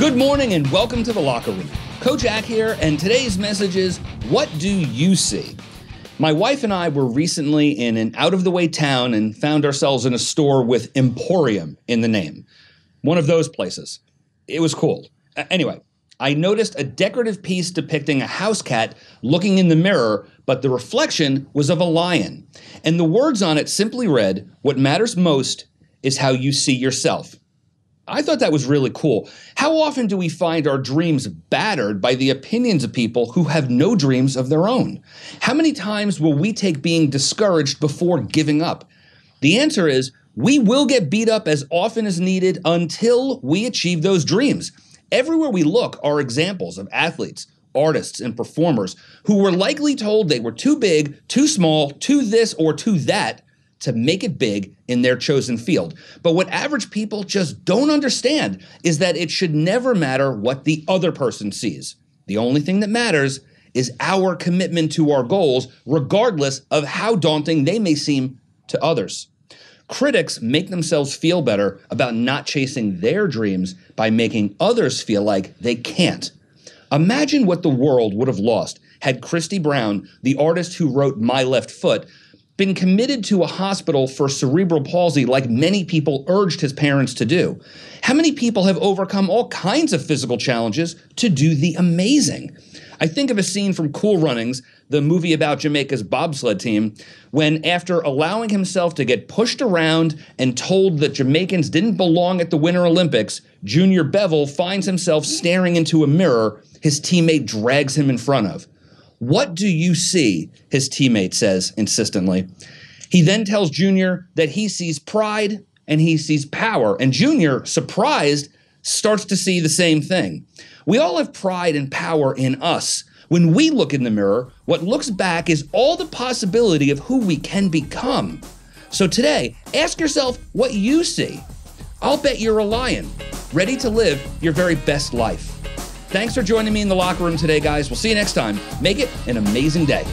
Good morning and welcome to the locker room. Coach Jack here, and today's message is What do you see? My wife and I were recently in an out of the way town and found ourselves in a store with Emporium in the name. One of those places. It was cool. Anyway, I noticed a decorative piece depicting a house cat looking in the mirror, but the reflection was of a lion. And the words on it simply read, What matters most is how you see yourself. I thought that was really cool. How often do we find our dreams battered by the opinions of people who have no dreams of their own? How many times will we take being discouraged before giving up? The answer is we will get beat up as often as needed until we achieve those dreams. Everywhere we look are examples of athletes, artists, and performers who were likely told they were too big, too small, too this, or too that to make it big in their chosen field. But what average people just don't understand is that it should never matter what the other person sees. The only thing that matters is our commitment to our goals, regardless of how daunting they may seem to others. Critics make themselves feel better about not chasing their dreams by making others feel like they can't. Imagine what the world would have lost had Christy Brown, the artist who wrote My Left Foot, been committed to a hospital for cerebral palsy like many people urged his parents to do. How many people have overcome all kinds of physical challenges to do the amazing? I think of a scene from Cool Runnings, the movie about Jamaica's bobsled team, when after allowing himself to get pushed around and told that Jamaicans didn't belong at the Winter Olympics, Junior Bevil finds himself staring into a mirror his teammate drags him in front of. What do you see? His teammate says insistently. He then tells Junior that he sees pride and he sees power. And Junior, surprised, starts to see the same thing. We all have pride and power in us. When we look in the mirror, what looks back is all the possibility of who we can become. So today, ask yourself what you see. I'll bet you're a lion, ready to live your very best life. Thanks for joining me in the locker room today, guys. We'll see you next time. Make it an amazing day.